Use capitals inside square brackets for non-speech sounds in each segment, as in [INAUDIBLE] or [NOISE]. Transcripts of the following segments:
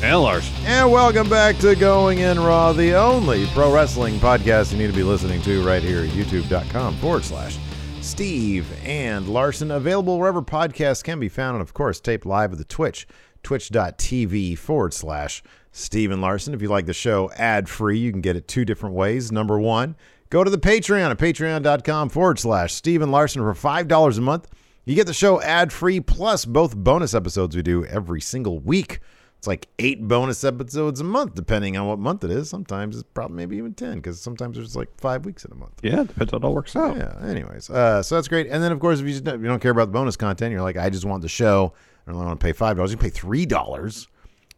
And Lars. And welcome back to Going In Raw, the only pro wrestling podcast you need to be listening to right here at youtube.com forward slash Steve and Larson. Available wherever podcasts can be found, and of course, taped live at the Twitch, twitch.tv forward slash Steve and Larson. If you like the show ad free, you can get it two different ways. Number one, go to the Patreon at patreon.com forward slash Steve and Larson for $5 a month. You get the show ad free plus both bonus episodes we do every single week. It's like eight bonus episodes a month, depending on what month it is. Sometimes it's probably maybe even 10 because sometimes there's like five weeks in a month. Yeah, depends on how it all works out. Yeah. Anyways, uh, so that's great. And then, of course, if you, just, if you don't care about the bonus content, you're like, I just want the show. I don't want to pay $5. You pay $3.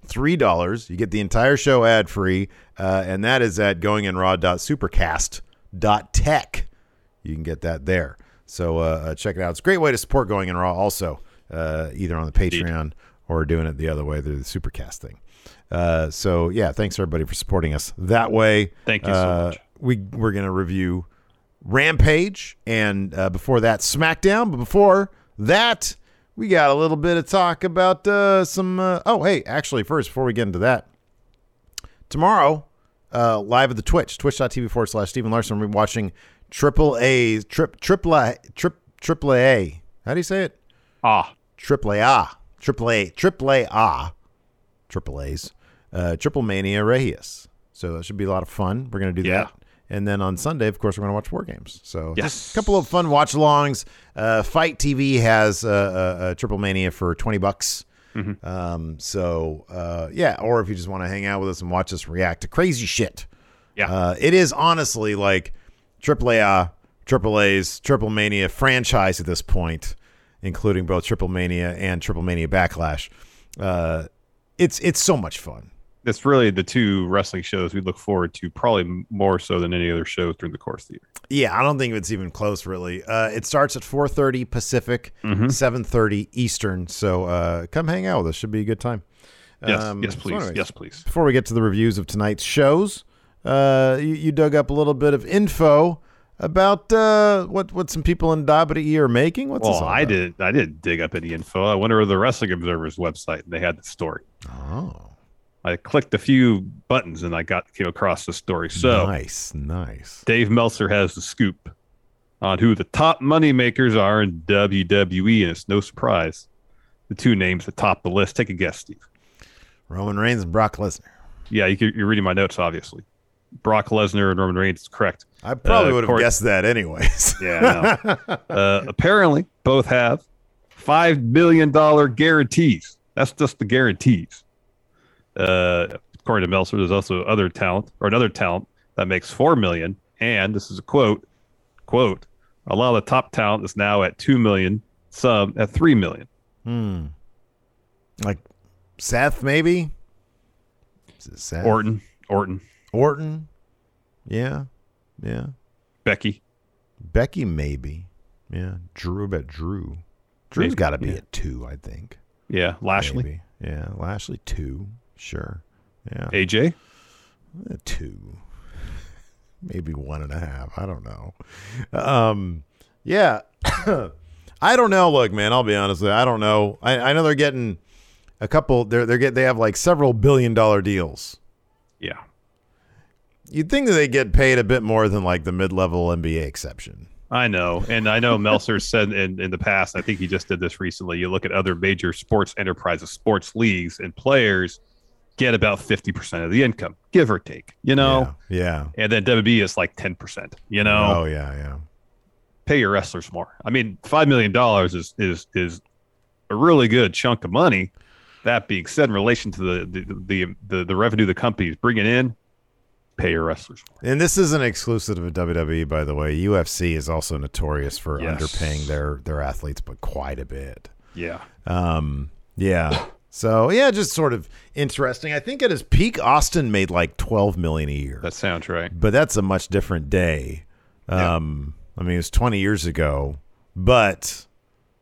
$3. You get the entire show ad free. Uh, and that is at goinginraw.supercast.tech. You can get that there. So uh, check it out. It's a great way to support Going in Raw also, uh, either on the Patreon Indeed. Or doing it the other way through the Supercast thing. Uh, so yeah, thanks everybody for supporting us that way. Thank you so uh, much. We we're gonna review Rampage and uh, before that SmackDown, but before that we got a little bit of talk about uh, some. oh hey, actually first before we get into that, tomorrow live at the Twitch twitch.tv forward slash Steve and Larson. We're watching Triple A, trip, triple A, trip, triple A. How do you say it? Ah, triple A, triple A, triple A, ah, triple A's, uh, Triple Mania Regia. So that should be a lot of fun. We're gonna do Yeah. that. And then on Sunday, of course, we're going to watch War Games. So Yes. a couple of fun watch alongs. Uh, FITE TV has uh, uh, uh, Triple Mania for 20 bucks. Mm-hmm. Um, so uh, yeah, or if you just want to hang out with us and watch us react to crazy shit. Yeah. Uh, it is honestly like Triple A, Triple A's Triple Mania franchise at this point, including both Triple Mania and Triple Mania Backlash. Uh, it's it's so much fun. that's really the two wrestling shows we look forward to, probably more so than any other shows during the course of the year. Yeah, I don't think it's even close, really. Uh, it starts at 4:30 Pacific, Mm-hmm. 7:30 Eastern. So uh, come hang out with us. Should be a good time. Yes, Um, yes, so please, anyways, yes, please. Before we get to the reviews of tonight's shows, uh, you, you dug up a little bit of info about uh, what what some people in WWE are making. What's Well, I did. I didn't dig up any info. I went over to the Wrestling Observer's website, and they had the story. Oh, I clicked a few buttons, and I got came across the story. So nice, nice. Dave Meltzer has the scoop on who the top money makers are in WWE, and it's no surprise the two names that top the list. Take a guess, Steve. Roman Reigns and Brock Lesnar. Yeah, you're reading my notes, obviously. Brock Lesnar and Roman Reigns is correct. I probably Uh, would have guessed that anyways. [LAUGHS] Yeah, uh, apparently, both have five million dollar guarantees. That's just the guarantees. Uh, according to Meltzer, there's also other talent or another talent that makes four million. And this is a quote: "quote A lot of the top talent is now at two million, some at three million. hmm. Like Seth, maybe. Is it Seth? Orton, Orton, Orton. Yeah, yeah. Becky. Becky, maybe. Yeah. Drew, bet Drew. Drew's got to be yeah. at two, I think. Yeah, Lashley, Maybe. Yeah, Lashley two. Sure. Yeah, AJ. Uh, two. [LAUGHS] Maybe one and a half. I don't know. Um, yeah. [COUGHS] I don't know. Look, man, I'll be honest with you. I don't know. I, I know they're getting a couple. They're they're get they have like several billion dollar deals. Yeah. You'd think that they get paid a bit more than like the mid level NBA exception. I know, and I know Meltzer [LAUGHS] said in, in the past. I think he just did this recently. You look at other major sports enterprises, sports leagues, and players get about fifty percent of the income, give or take. You know, Yeah. and then WB is like ten percent. You know, Oh yeah, yeah. pay your wrestlers more. I mean, five million dollars is is is a really good chunk of money. That being said, in relation to the the the, the, the revenue the company is bringing in, pay your wrestlers. And this isn't exclusive of WWE, by the way. UFC is also notorious for Yes. underpaying their their athletes, but quite a bit. Yeah, Um, yeah. So yeah, just sort of interesting. I think at his peak, Austin made like twelve million a year, that sounds right. but that's a much different day. Yeah. Um, I mean, it was twenty years ago, but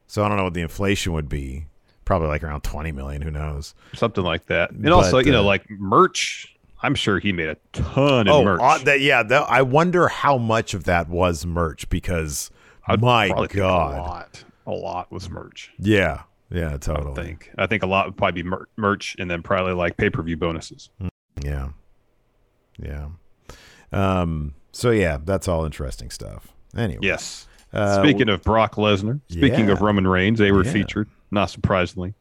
so I don't know what the inflation would be. Probably like around twenty million. Who knows? Something like that. And also, But, you know, uh, like merch. I'm sure he made a ton of Oh, merch. uh, that yeah. That, I wonder how much of that was merch because I'd my God, a lot, a lot was merch. yeah, yeah, totally. I think. I think a lot would probably be mer- merch, and then probably like pay per view bonuses. Yeah. Yeah. Um, so yeah, that's all interesting stuff. Anyway. Yes. Uh, Speaking of Brock Lesnar, speaking of Roman Reigns, they were Yeah. featured, not surprisingly,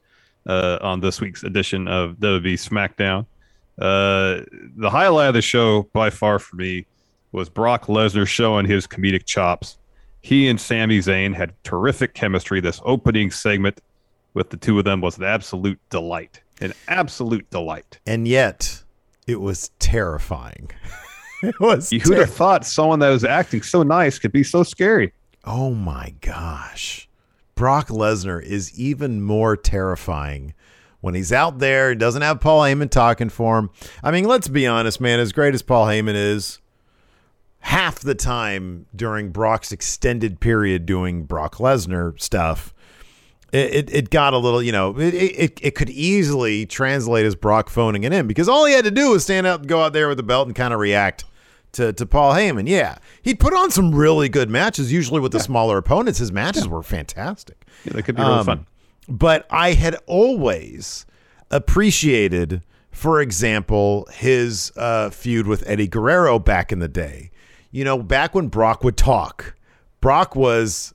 uh, on this week's edition of WWE SmackDown. Uh, the highlight of the show, by far for me, was Brock Lesnar showing his comedic chops. He and Sami Zayn had terrific chemistry. This opening segment with the two of them was an absolute delight. An absolute delight. and yet it was terrifying. [LAUGHS] it was who'd ter- have thought someone that was acting so nice could be so scary? Oh my gosh. Brock Lesnar is even more terrifying when he's out there, he doesn't have Paul Heyman talking for him. I mean, let's be honest, man, as great as Paul Heyman is, half the time during Brock's extended period doing Brock Lesnar stuff, it, it, it got a little, you know, it, it, it could easily translate as Brock phoning it in because all he had to do was stand up and go out there with the belt and kind of react to, to Paul Heyman. Yeah. He'd put on some really good matches, usually with the smaller opponents. His matches were fantastic. Yeah, that could be really Um, fun. But I had always appreciated, for example, his uh, feud with Eddie Guerrero back in the day. You know, back when Brock would talk, Brock was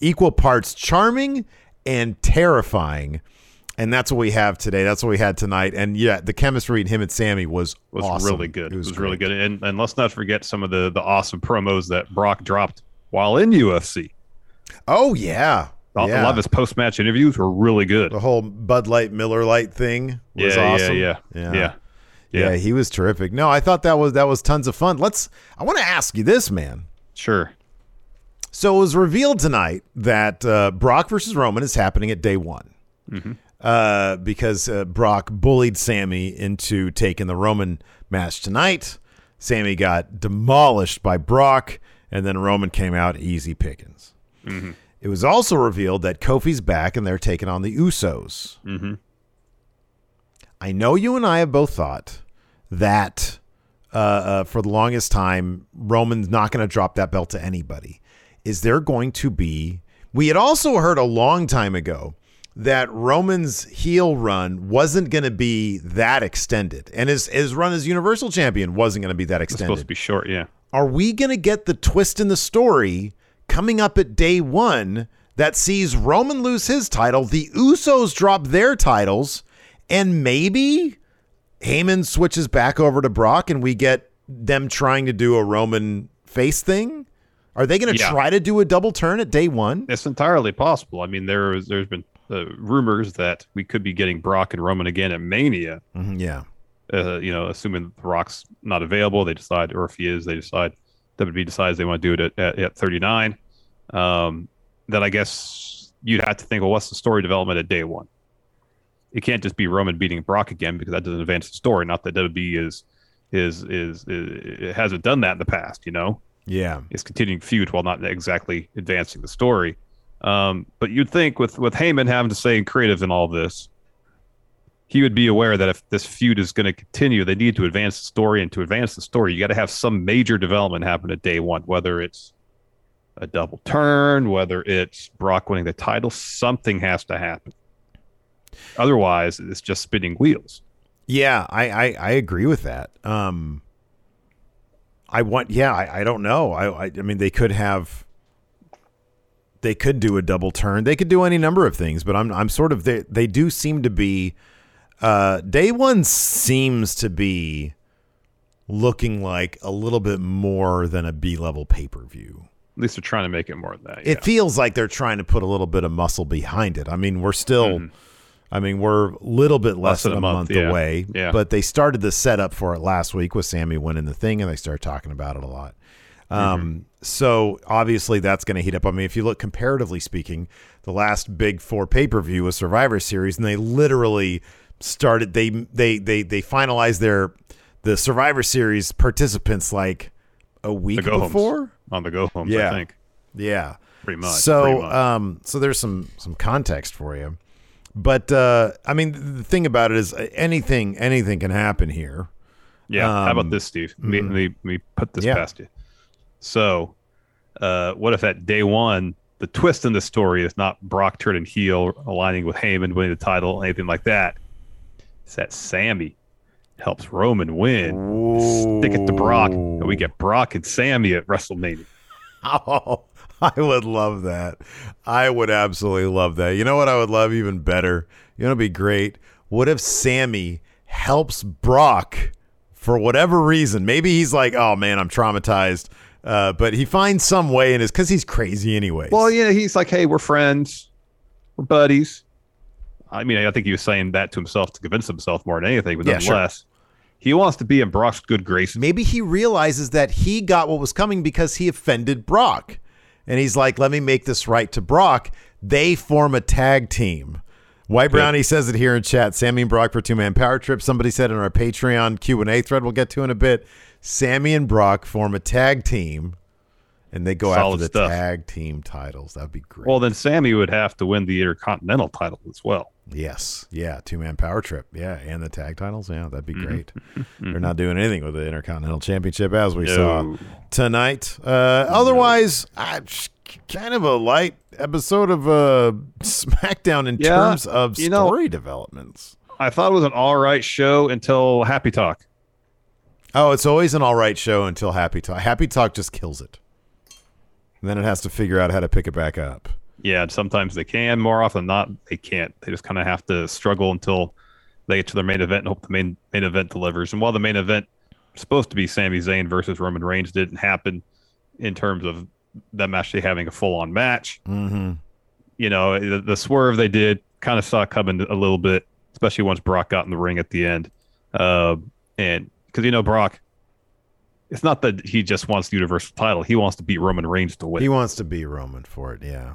equal parts charming and terrifying. And that's what we have today. That's what we had tonight. And yeah, the chemistry in him and Sammy was was awesome. really good. It was, really good. And and let's not forget some of the the awesome promos that Brock dropped while in UFC. Oh yeah, yeah. A lot of his post match interviews were really good. the whole Bud Light Miller Light thing was yeah, awesome. yeah, yeah, yeah, Yeah, yeah. he was terrific. No, I thought that was that was tons of fun. Let's I want to ask you this, man. Sure. So it was revealed tonight that uh, Brock versus Roman is happening at day one. Uh, because uh, Brock bullied Sammy into taking the Roman match tonight. Sammy got demolished by Brock, and then Roman came out easy pickings. It was also revealed that Kofi's back and they're taking on the Usos. Mhm. I know you and I have both thought that uh, uh, for the longest time, Roman's not going to drop that belt to anybody. Is there going to be? We had also heard a long time ago that Roman's heel run wasn't going to be that extended, and his his run as Universal Champion wasn't going to be that It's supposed to extended. be short. Yeah. Are we going to get the twist in the story coming up at day one that sees Roman lose his title, the Usos drop their titles, and maybe Heyman switches back over to Brock and we get them trying to do a Roman face thing? Are they going to Yeah. try to do a double turn at day one? It's entirely possible. I mean, there there's been uh, rumors that we could be getting Brock and Roman again at Mania. Mhm, yeah. Uh, you know, assuming The Rock's not available, they decide, or if he is, they decide. WWE decides they want to do it at, at, at 39. Um, then I guess you'd have to think, well, what's the story development at day one? It can't just be Roman beating Brock again because that doesn't advance the story. Not that WWE is is is, is it hasn't done that in the past. You know, Yeah. it's continuing feud while not exactly advancing the story. Um, but you'd think with with Heyman having to say creative in all this, he would be aware that if this feud is going to continue, they need to advance the story. And to advance the story, you got to have some major development happen at day one, whether it's a double turn, whether it's Brock winning the title, something has to happen. Otherwise, it's just spinning wheels. Yeah, I, I, I agree with that. Um, I want, yeah, I, I don't know. I, I, I mean, they could have, they could do a double turn. They could do any number of things, but I'm, I'm sort of, they, they do seem to be, uh, day one seems to be looking like a little bit more than a B level pay per view. At least they're trying to make it more than that. It feels like they're trying to put a little bit of muscle behind it. I mean, we're still. Mm-hmm I mean, we're a little bit less, less than a month, month yeah. away, yeah. but they started the setup for it last week with Sammy winning the thing, and they started talking about it a lot. Um, mm-hmm. So obviously that's going to heat up. I mean, if you look comparatively speaking, the last big four pay per view was Survivor Series, and they literally started. They they they they finalized their the Survivor Series participants like a week before on the go home. Yeah, I think. Yeah, pretty much. So pretty much. um, so there's some some context for you. But uh, I mean, the thing about it is uh, anything anything can happen here. Yeah. Um, How about um, this, Steve? Let me, mm-hmm. let me, put this yeah. past you. So, uh, what if at day one the twist in the story is not Brock turning heel, aligning with Heyman, winning the title, anything like that? It's that Sami helps Roman win, Ooh. stick it to Brock, and we get Brock and Sami at WrestleMania. [LAUGHS] Oh, I would love that. I would absolutely love that. You know what I would love even better? You know, it'd be great. What if Sami helps Brock for whatever reason? Maybe he's like, oh man, I'm traumatized. Uh, but he finds some way in his because he's crazy anyway. Well, yeah, he's like, hey, we're friends, we're buddies. I mean, I think he was saying that to himself to convince himself more than anything, but yeah, nonetheless, sure. He wants to be in Brock's good graces. Maybe he realizes that he got what was coming because he offended Brock and he's like, "Let me make this right to Brock." They form a tag team. White Brownie says it here in chat. Sammy and Brock for two man power trip. Somebody said in our Patreon Q and A thread, we'll get to in a bit. Sammy and Brock form a tag team, and they go Solid after the stuff. tag team titles. That'd be great. Well, then Sammy would have to win the Intercontinental title as well. Yes, yeah, two man power trip, yeah, and the tag titles, yeah, that'd be mm-hmm. great. Mm-hmm. They're not doing anything with the Intercontinental Championship as we no. saw tonight. Uh, otherwise, uh, kind of a light episode of uh, SmackDown in yeah, terms of story know, developments. I thought it was an all right show until Happy Talk. Oh, it's always an all right show until Happy Talk. Happy Talk just kills it. And then it has to figure out how to pick it back up. Yeah, sometimes they can. More often than not, they can't. They just kind of have to struggle until they get to their main event and hope the main main event delivers. And while the main event supposed to be Sami Zayn versus Roman Reigns didn't happen in terms of them actually having a full on match, mm-hmm. you know, the, the, swerve they did kind of saw coming a little bit, especially once Brock got in the ring at the end. Uh, and because you know Brock, it's not that he just wants the Universal title; he wants to beat Roman Reigns to win. He wants to beat Roman for it. Yeah.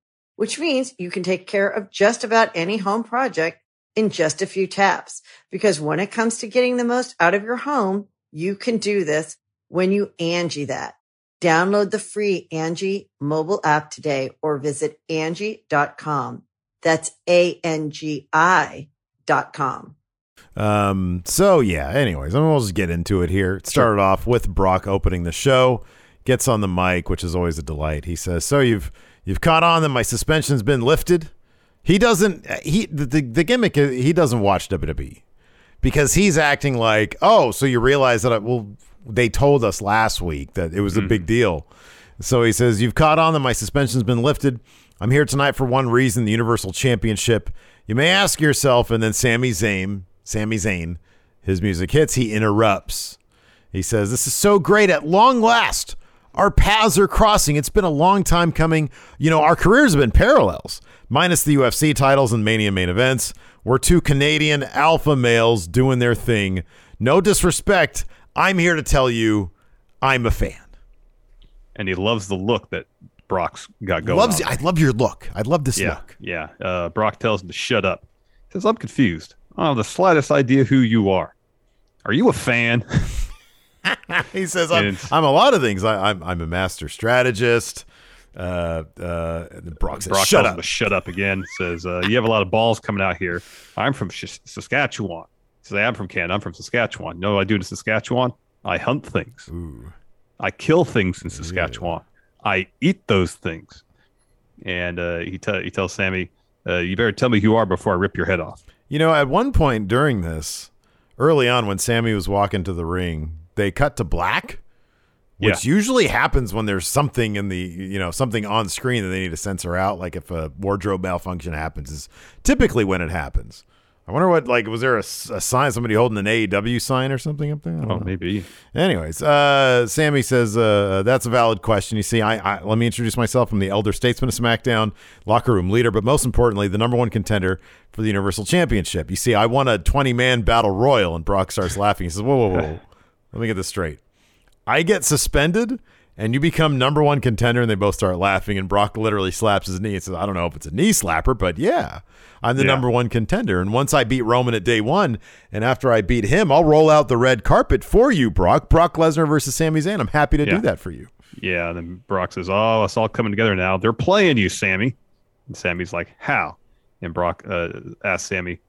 which means you can take care of just about any home project in just a few taps. Because when it comes to getting the most out of your home, you can do this when you Angi that. Download the free Angi mobile app today or visit Angi.com. That's A-N-G-I dot com. Um, so yeah, anyways, I'm gonna just get into it here. It started off with Brock opening the show, gets on the mic, which is always a delight. He says, So you've you've caught on that my suspension's been lifted. He doesn't he the, the, gimmick he doesn't watch WWE because he's acting like, oh, so you realize that I, well they told us last week that it was a big mm-hmm. deal. So he says, You've caught on that my suspension's been lifted. I'm here tonight for one reason the Universal Championship. You may ask yourself, and then Sami Zayn, Sami Zayn, his music hits, he interrupts. He says, This is so great at long last. Our paths are crossing. It's been a long time coming. You know, our careers have been parallels, minus the UFC titles and Mania main events. We're two Canadian alpha males doing their thing. No disrespect. I'm here to tell you I'm a fan. And he loves the look that Brock's got going. Loves on. I love your look. I love this yeah, look. yeah. Uh, Brock tells him to shut up. He says, "I'm confused. I don't have the slightest idea who you are. Are you a fan?" [LAUGHS] [LAUGHS] he says, I'm, I'm a lot of things. I, I'm, I'm a master strategist. Uh, uh, Brock says, Brock shut up. shut up again. Says, uh, "You have a lot of balls coming out here. I'm from Sh- Saskatchewan." He says, "I'm from Canada. I'm from Saskatchewan. You know what I do in Saskatchewan? I hunt things. Ooh. I kill things in Saskatchewan. I eat those things." And uh, he, te- he tells Sammy, uh, "You better tell me who you are before I rip your head off." You know, at one point during this, early on when Sammy was walking to the ring, they cut to black, which usually happens when there's something in the, you know, something on screen that they need to censor out. Like if a wardrobe malfunction happens, is typically when it happens. I wonder what, like, was there a sign, somebody holding an AEW sign or something up there? Oh, know. maybe. Anyways, uh, Sammy says uh, that's a valid question. You see, I, I let me introduce myself. I'm the elder statesman of SmackDown, locker room leader, but most importantly, the number one contender for the Universal Championship. You see, I won a 20 man battle royal, and Brock starts laughing. He says, "Whoa, whoa, whoa! Let me get this straight. I get suspended." And you become number one contender, and they both start laughing. And Brock literally slaps his knee and says, "I don't know if it's a knee slapper, but yeah, I'm the Yeah. number one contender. And once I beat Roman at day one, and after I beat him, I'll roll out the red carpet for you, Brock. Brock Lesnar versus Sami Zayn. I'm happy to Yeah. do that for you. Yeah, and then Brock says, "Oh, it's all coming together now. They're playing you, Sammy." And Sammy's like, "How?" And Brock uh, asks Sammy,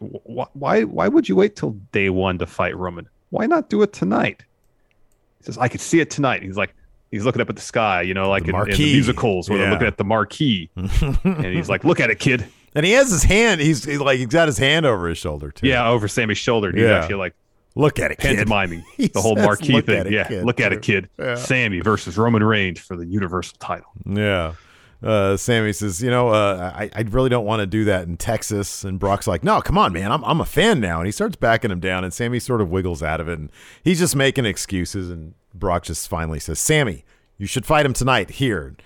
"Why? Why would you wait till day one to fight Roman? Why not do it tonight?" He says, "I could see it tonight." He's like, he's looking up at the sky, you know, like The in, in the musicals where Yeah. they're looking at the marquee, and he's like, "Look at it, kid." [LAUGHS] And he has his hand. He's, he's like he's got his hand over his shoulder too. Yeah, over Sammy's shoulder. He's Yeah. actually like look at it, kid. pantomiming [LAUGHS] He the whole says, marquee "Look thing. it, yeah, kid," look at too. it, kid. Yeah. Sammy versus Roman Reigns for the Universal title. Yeah. Uh, Sammy says, you know, uh, I, I really don't want to do that in Texas. And Brock's like, no, come on, man. I'm, I'm a fan now. And he starts backing him down. And Sammy sort of wiggles out of it. And he's just making excuses. And Brock just finally says, Sammy, you should fight him tonight here.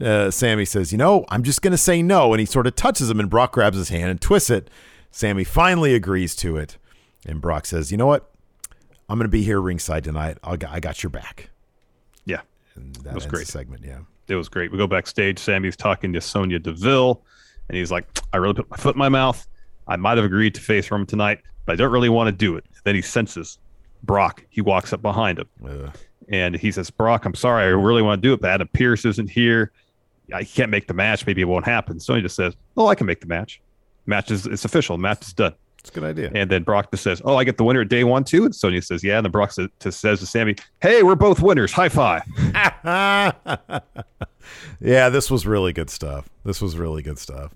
Uh, Sammy says, you know, I'm just going to say no. And he sort of touches him. And Brock grabs his hand and twists it. Sammy finally agrees to it. And Brock says, you know what? I'm going to be here ringside tonight. I'll, I got your back. Yeah, And that was ends great. segment. Yeah. It was great. We go backstage. Sammy's talking to Sonya Deville, and he's like, "I really put my foot in my mouth. I might have agreed to face Roman tonight, but I don't really want to do it." Then he senses Brock. He walks up behind him, and he says, "Brock, I'm sorry. I really want to do it, but Adam Pearce isn't here. I can't make the match. Maybe it won't happen." Sonya just says, "Oh, I can make the match. Match is it's official. Match is done." It's a good idea. And then Brock says, "Oh, I get the winner at day one too." And Sonya says, "Yeah." And then Brock says to, Sammy, "Hey, we're both winners. High five." [LAUGHS] yeah, this was really good stuff. This was really good stuff.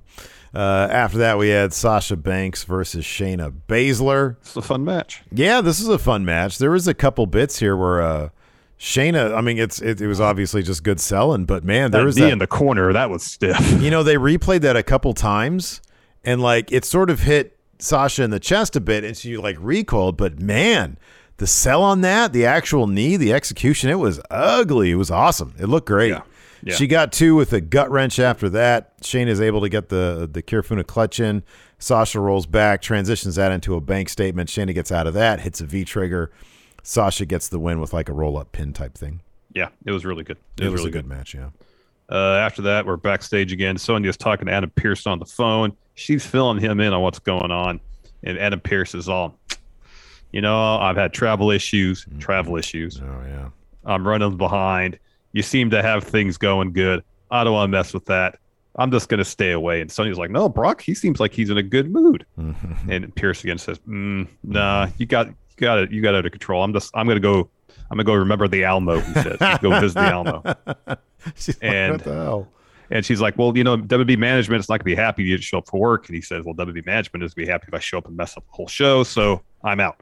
Uh, after that, we had Sasha Banks versus Shayna Baszler. It's a fun match. Yeah, this is a fun match. There was a couple bits here where uh, Shayna. I mean, it's it, it was obviously just good selling, but man, there That was knee that, in the corner that was stiff. you know they replayed that a couple times, and like it sort of hit Sasha in the chest a bit, and she like recoiled. But man, the sell on that, the actual knee, the execution, it was ugly. It was awesome. It looked great. Yeah. Yeah. She got two with a gut wrench after that. Shane is able to get the the Kirifuda clutch in. Sasha rolls back, transitions that into a bank statement. Shayna gets out of that, hits a V trigger. Sasha gets the win with like a roll up pin type thing. Yeah, it was really good. It, was, really a good, match, yeah. Uh, after that, we're backstage again. Sonya's talking to Adam Pearce on the phone. She's filling him in on what's going on, and Adam Pearce is all, you know, I've had travel issues, travel issues. Oh yeah. I'm running behind. You seem to have things going good. I don't want to mess with that. I'm just gonna stay away. And Sonya's like, no, Brock, he seems like he's in a good mood. and Pearce again says, mm, nah, you got you got it, you got it under control. I'm just I'm gonna go I'm gonna go remember the Alamo. He says, go visit the Alamo. And- [LAUGHS] like, what the hell? And she's like, well, you know, WB management is not gonna be happy if you show up for work. And he says, well, WB management is gonna be happy if I show up and mess up the whole show. So I'm out.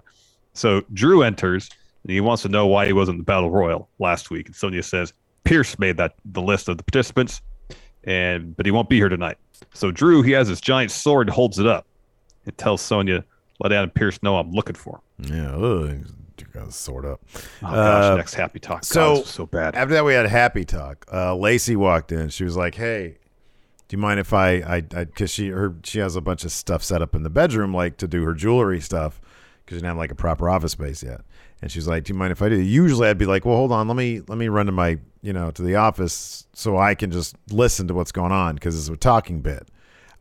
So Drew enters and he wants to know why he wasn't in the battle royal last week. And Sonya says Pearce made that the list of the participants, and but he won't be here tonight. So Drew, he has his giant sword, holds it up, and tells Sonya, "Let Adam Pearce know I'm looking for him." Yeah, ugh, got to sort up. Oh gosh, Uh, next happy talk. so- So so bad. After that, we had a happy talk. Uh, Lacey walked in. She was like, "Hey, do you mind if I, I, I, because she, her, she has a bunch of stuff set up in the bedroom, like to do her jewelry stuff, because she didn't have like a proper office space yet." And she's like, "Do you mind if I do?" Usually, I'd be like, "Well, hold on, let me, let me run to my, you know, to the office so I can just listen to what's going on because it's a talking bit."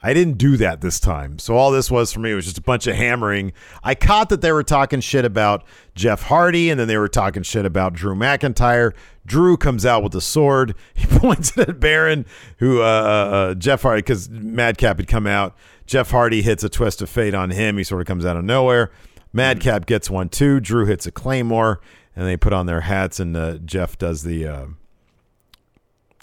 I didn't do that this time. So all this was for me was just a bunch of hammering. I caught that they were talking shit about Jeff Hardy and then they were talking shit about Drew McIntyre. Drew comes out with a sword. [LAUGHS] He points it at Baron, who uh, uh, Jeff Hardy because Madcap had come out. Jeff Hardy hits a twist of fate on him. He sort of comes out of nowhere. Madcap gets one too. Drew hits a claymore, and they put on their hats. And uh, Jeff does the uh,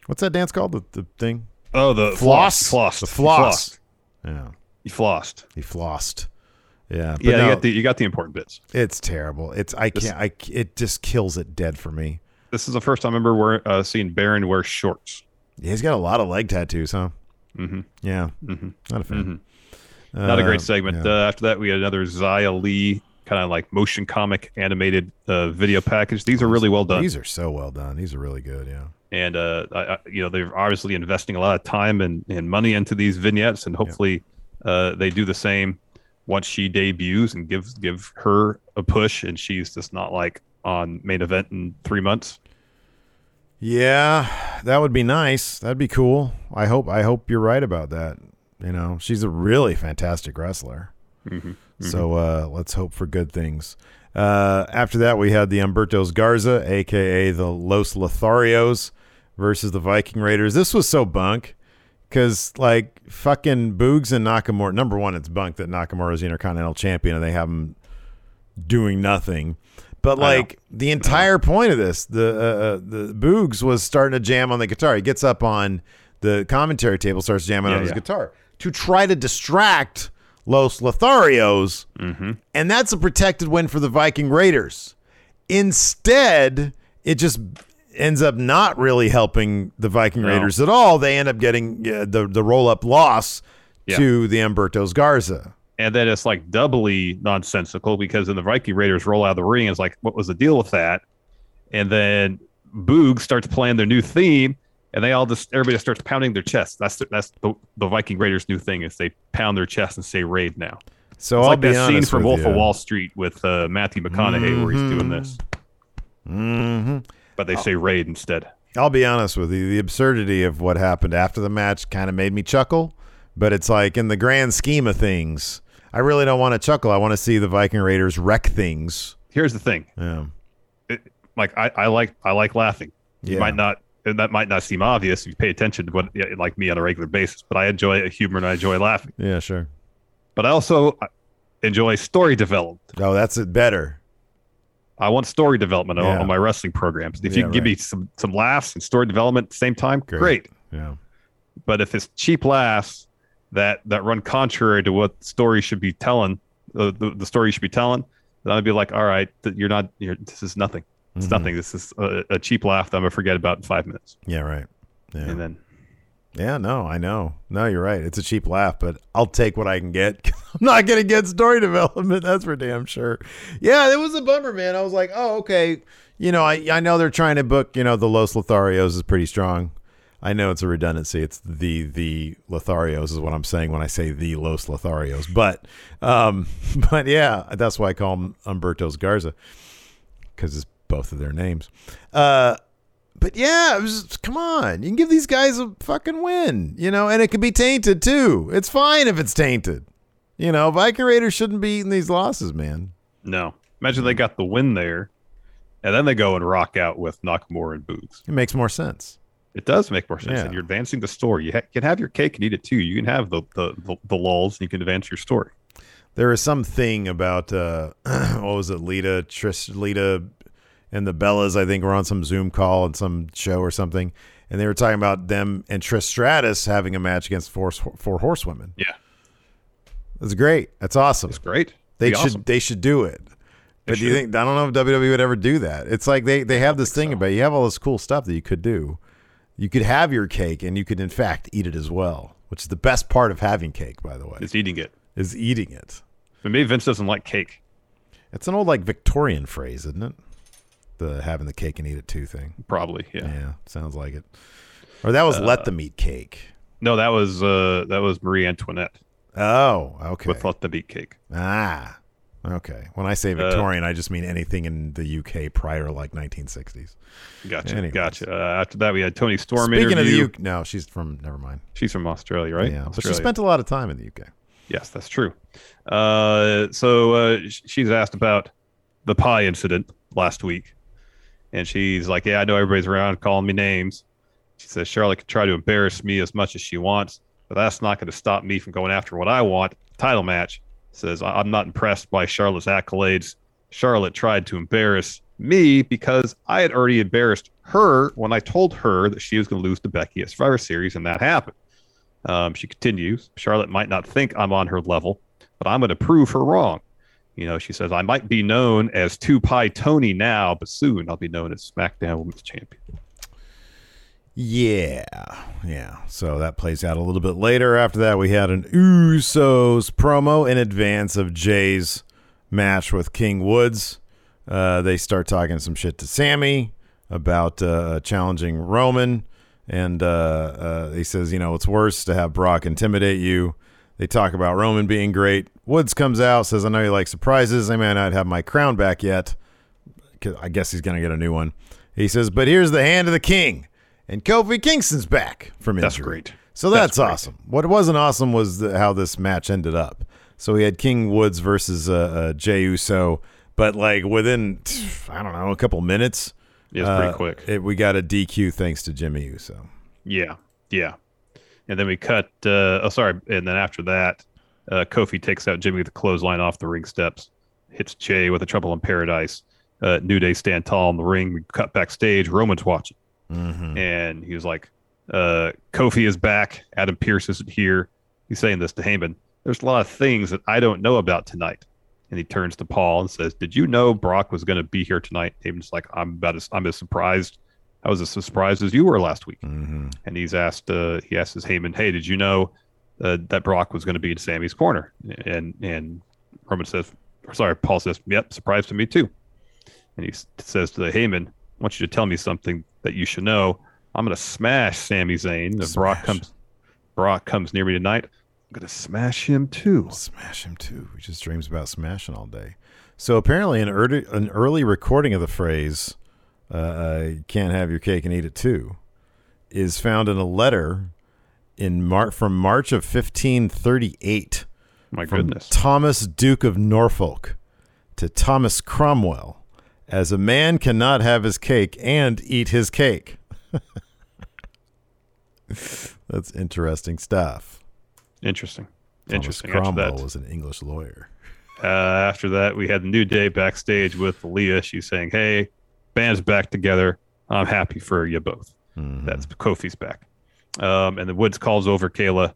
what's that dance called? The, the thing oh, the floss, floss, the He floss. Yeah, He flossed. he flossed. Yeah, but Yeah, no, you got the you got the important bits. it's terrible. It's I This- can't. I it just kills it dead for me. This is the first time I remember wear, uh, seeing Baron wear shorts. Yeah, he's got a lot of leg tattoos, huh? hmm Yeah, hmm not a fan. Not a Uh, great segment. yeah. Uh, after that, we had another Xia Li kind of like motion comic animated uh, video package. These are really well done. These are so well done. These are really good. Yeah. And uh, I, you know they're obviously investing a lot of time and, and money into these vignettes, and hopefully uh, they do the same once she debuts and give give her a push, and she's just not like on main event in three months. Yeah, that would be nice. That'd be cool. I hope. I hope you're right about that. You know, she's a really fantastic wrestler. Mhm. So uh, let's hope for good things. Uh, after that, we had the Umbertos Garza, aka the Los Lotharios, versus the Viking Raiders. This was so bunk because, like, fucking Boogs and Nakamura. Number one, it's bunk that Nakamura is the Intercontinental Champion and they have him doing nothing. But like the entire point of this, the uh, uh, the Boogs was starting to jam on the guitar. He gets up on the commentary table, starts jamming Yeah, on his yeah. guitar to try to distract Los Lotharios, Mm-hmm. and that's a protected win for the Viking Raiders. Instead, it just ends up not really helping the Viking No. Raiders at all. They end up getting uh, the the roll up loss Yeah. to the Umbertos Garza. And then it's like doubly nonsensical because then the Viking Raiders roll out of the ring. It's like, what was the deal with that? And then Boog starts playing their new theme, and they all just everybody starts pounding their chest. That's the, that's the, the Viking Raiders' new thing is they pound their chest and say "raid" now. So It's I'll like be that scene from Wolf you. of Wall Street with uh, Matthew McConaughey where he's doing this, hmm but they say "raid" instead. I'll be honest with you. The absurdity of what happened after the match kind of made me chuckle, but it's like in the grand scheme of things, I really don't want to chuckle. I want to see the Viking Raiders wreck things. Here's the thing: Yeah. like I, I like I like laughing. You Yeah. might not and that might not seem obvious if you pay attention to what like me on a regular basis, but I enjoy humor and I enjoy laughing. Yeah, sure. But I also uh, enjoy story development. Oh, that's it better. I want story development on, Yeah. on my wrestling programs. If Yeah, you can give me some some laughs and story development at the same time, Great. great. Yeah. But if it's cheap laughs that that run contrary to what the story should be telling, uh, the the story you should be telling, then I'd be like, all right, you're not. You're, this is nothing. It's Mhm. nothing. This is a, a cheap laugh that I'm gonna forget about in five minutes, Yeah, right. Yeah. and then Yeah, no, I know. No, you're right. It's a cheap laugh, but I'll take what I can get. [LAUGHS] I'm not going to get story [LAUGHS] development. That's for damn sure. Yeah, it was a bummer, man. I was like, oh, okay. You know, I, I know they're trying to book, you know, the Los Lotharios is pretty strong. I know it's a redundancy. It's the the Lotharios is what I'm saying when I say the Los Lotharios. But um [LAUGHS] but yeah, that's why I call them Umberto's Garza because it's both of their names. Uh but yeah, come on. You can give these guys a fucking win, you know, and it could be tainted too. It's fine if it's tainted. You know, Viking Raiders shouldn't be eating these losses, man. no. Imagine they got the win there, and then they go and rock out with Nakamura and Boogs. It makes more sense. It does make more sense, Yeah. and you're advancing the story. You ha- can have your cake and eat it too. You can have the the the, the lulls, and you can advance your story. There is something about uh, [CLEARS THROAT] what was it, Lita, Trish, Lita, and the Bellas. I think were on some Zoom call and some show or something, and they were talking about them and Trish Stratus having a match against four four horsewomen. Yeah, That's great. That's awesome. it's great. They should awesome. they should do it. But do you think I don't know if WWE would ever do that? It's like they they have this thing about you have all this cool stuff that you could do. You could have your cake and you could in fact eat it as well, which is the best part of having cake, by the way, It's eating it. is eating it. But maybe Vince doesn't like cake. It's an old like Victorian phrase, isn't it? The having the cake and eat it too thing. Probably, yeah. Yeah, sounds like it. Or that was let them eat cake. No, that was uh that was Marie Antoinette Oh, okay. with let them eat cake. ah, okay. When I say Uh, Victorian, I just mean anything in the UK prior like 1960s. Gotcha, Anyways. gotcha. Uh, after that, we had Toni Storm Speaking of the. UK, no, she's from. Never mind. She's from Australia, right? Yeah, but she spent a lot of time in the UK. Yes, that's true. Uh, so uh, she's asked about the pie incident last week, and she's like, "Yeah, I know everybody's around calling me names." She says Charlotte can try to embarrass me as much as she wants, but that's not going to stop me from going after what I want. Title match. Says "I- I'm not impressed by Charlotte's accolades. Charlotte tried to embarrass me because I had already embarrassed her when I told her that she was going to lose to Becky at Survivor Series, and that happened. Um, she continues, Charlotte might not think I'm on her level, but I'm going to prove her wrong. You know, she says, I might be known as Two Pie Toni now, but soon I'll be known as SmackDown Women's Champion. Yeah, yeah. So that plays out a little bit later. After that, we had an Usos promo in advance of Jey's match with King Woods. Uh, they start talking some shit to Sammy about uh, challenging Roman, and uh, uh, he says, you know, it's worse to have Brock intimidate you. They talk about Roman being great. Woods comes out, says, I know you like surprises. I may not have my crown back yet. I guess he's going to get a new one. He says, but here's the hand of the king. And Kofi Kingston's back from injury. That's great. So That's that's, great. awesome. What wasn't awesome was the, how this match ended up. So we had King Woods versus uh, uh, Jey Uso, but like within I don't know a couple minutes, It was pretty uh, quick. It, we got a DQ thanks to Jimmy Uso. Yeah, yeah. And then we cut. Uh, oh, sorry. And then after that, uh, Kofi takes out Jimmy with a clothesline off the ring steps, hits Jey with a Trouble in Paradise. Uh, New Day stand tall in the ring. We cut backstage. Roman's watching, Mm-hmm. and he was like, uh, "Kofi is back. Adam Pearce isn't here." He's saying this to Heyman. There's a lot of things that I don't know about tonight. And he turns to Paul and says, "Did you know Brock was going to be here tonight?" Heyman's like, "I'm about as I'm as surprised. I was as surprised as you were last week." Mm-hmm. and he's asked uh, he asks Heyman, "Hey, did you know uh, that Brock was going to be in Sammy's corner?" And and Roman says, or sorry, Paul says, "Yep, surprise to me too." And he says to the Heyman, "I want you to tell me something that you should know. I'm going to smash Sami Zayn. If Brock comes, Brock comes near me tonight. I'm going to smash him too." Smash him too. He just dreams about smashing all day. So apparently, an early, an early recording of the phrase uh, can't have your cake and eat it too" is found in a letter in Mar- from March of 1538 My from goodness. Thomas Duke of Norfolk to Thomas Cromwell, as a man cannot have his cake and eat his cake. [LAUGHS] That's interesting stuff. Interesting. Thomas Interesting. After Cromwell that, was an English lawyer. uh, after that, we had the New Day backstage with Leah. She's saying, "Hey, band's back together. I'm happy for you both." Mhm. That's Kofi's back. Um, and the Woods calls over Kayla.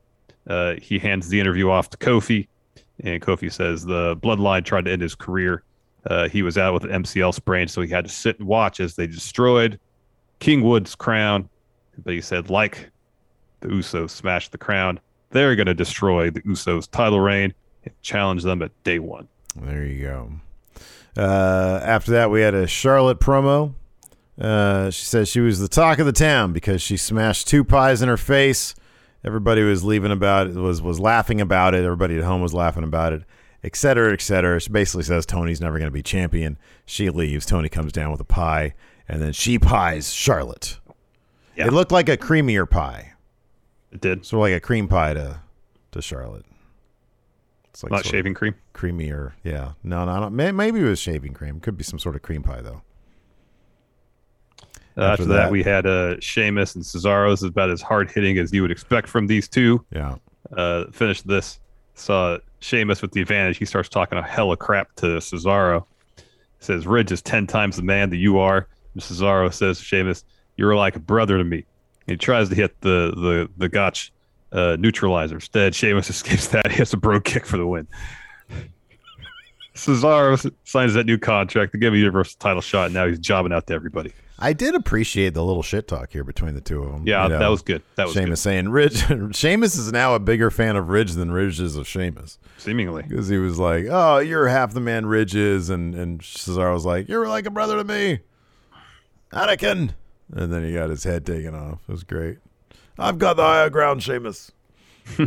Uh, he hands the interview off to Kofi, and Kofi says the Bloodline tried to end his career. Uh, he was out with an MCL sprain, so he had to sit and watch as they destroyed King Wood's crown. But he said, like the Usos smashed the crown, they're going to destroy the Usos' title reign and challenge them at day one. There you go. Uh, after that, we had a Charlotte promo. Uh, she says she was the talk of the town because she smashed two pies in her face. Everybody was leaving about it, was was laughing about it. Everybody at home was laughing about it, et cetera, et cetera. She basically says Toni's never going to be champion. She leaves. Toni comes down with a pie, and then she pies Charlotte. Yeah. It looked like a creamier pie, It did. sort of like a cream pie to to Charlotte. It's like Not shaving cream. creamier. Yeah, no, no, no. Maybe it was shaving cream. Could be some sort of cream pie though. Uh, after, After that, that. we had uh, Sheamus and Cesaro. This is about as hard hitting as you would expect from these two. Yeah. Uh, finished this. Saw Sheamus with the advantage. He starts talking a hell of crap to Cesaro. Says Ridge is ten times the man that you are. And Cesaro says to Sheamus, "You're like a brother to me." he tries to hit the the the Gotch uh, neutralizer. Instead, Sheamus [LAUGHS] escapes that. He has a Brogue kick for the win. Cesaro signs that new contract to give a Universal title shot. And now he's jobbing out to everybody. I did appreciate the little shit talk here between the two of them. Yeah, You know, that was good. That was Sheamus saying Ridge. [LAUGHS] Sheamus is now a bigger fan of Ridge than Ridge is of Sheamus good. Seemingly. because he was like, "Oh, you're half the man Ridge is," and and Cesaro was like, "You're like a brother to me, Anakin." And then he got his head taken off. It was great. I've got the higher ground, Sheamus. [LAUGHS]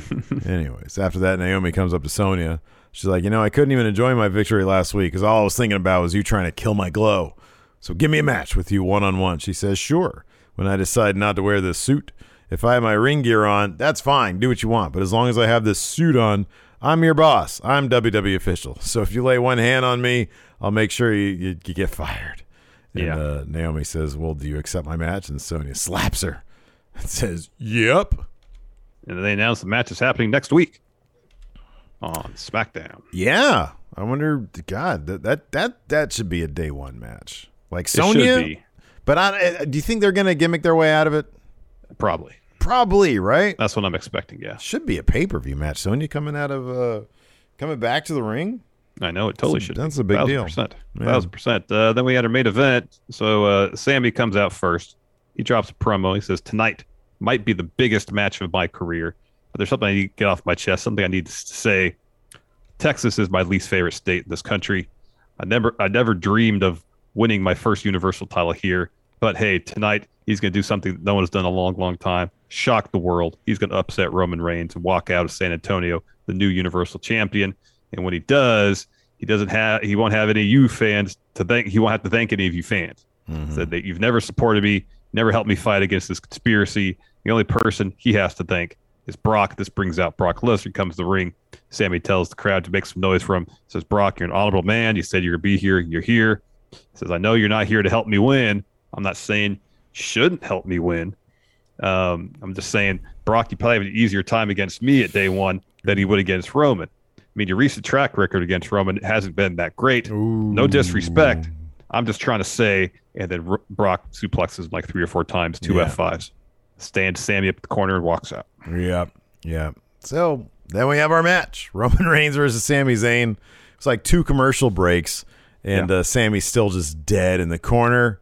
Anyways, after that, Naomi comes up to Sonya. She's like, you know, I couldn't even enjoy my victory last week because all I was thinking about was you trying to kill my glow. So give me a match with you one on one. She says, sure. When I decide not to wear this suit, if I have my ring gear on, that's fine. Do what you want. But as long as I have this suit on, I'm your boss. I'm WWE official. So if you lay one hand on me, I'll make sure you, you, you get fired. And Yeah. uh, Naomi says, well, do you accept my match? And Sonya slaps her and says, yep. And they announce the match is happening next week on SmackDown. Yeah, I wonder. God, that that that that should be a day one match, like Sonya. But I, uh, do you think they're gonna gimmick their way out of it? probably. Probably, right? That's what I'm expecting. Yeah, Should be a pay per view match. Sonya coming out of uh coming back to the ring. I know it totally That's should. that's be. a big Thousand deal. Percent. Yeah. Thousand percent. Uh, then we had our main event. So uh, Sami comes out first. He drops a promo. He says tonight might be the biggest match of my career, but there's something I need to get off my chest. Something I need to say. Texas is my least favorite state in this country. I never, I never dreamed of winning my first Universal title here. But hey, tonight he's going to do something that no one has done in a long, long time. Shock the world. He's going to upset Roman Reigns and walk out of San Antonio the new Universal Champion. And when he does, he doesn't have, he won't have any of you fans to thank. He won't have to thank any of you fans. Mm-hmm. Said that you've never supported me, never helped me fight against this conspiracy. The only person he has to thank is Brock. This brings out Brock Lesnar. Comes to the ring. Sami tells the crowd to make some noise for him. Says Brock, you're an honorable man. You said you're gonna be here. You're here. Says I know you're not here to help me win. I'm not saying shouldn't help me win. Um, I'm just saying Brock, you probably have an easier time against me at day one than he would against Roman. I mean, your recent track record against Roman hasn't been that great. No disrespect. I'm just trying to say, and then R- Brock suplexes him like three or four times, two Yeah. F5s. Stands Sami up at the corner and walks out. Yeah. Yeah. So then we have our match: [LAUGHS] Roman Reigns versus Sami Zayn. It's like two commercial breaks, and Yeah. uh, Sami's still just dead in the corner.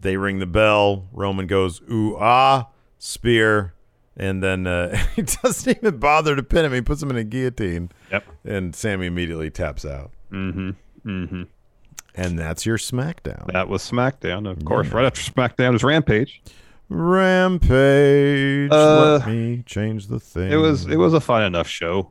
They ring the bell. Roman goes ooh ah spear, and then uh, [LAUGHS] he doesn't even bother to pin him. He puts him in a guillotine, Yep. and Sami immediately taps out. Mm-hmm. Mm-hmm. And that's your SmackDown. That was SmackDown. Of course, right after SmackDown is Rampage. Rampage. Uh, Let me change the thing. It was it was a fine enough show.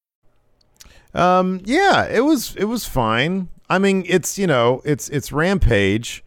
Um, yeah, it was it was fine. I mean, it's you know, it's it's Rampage,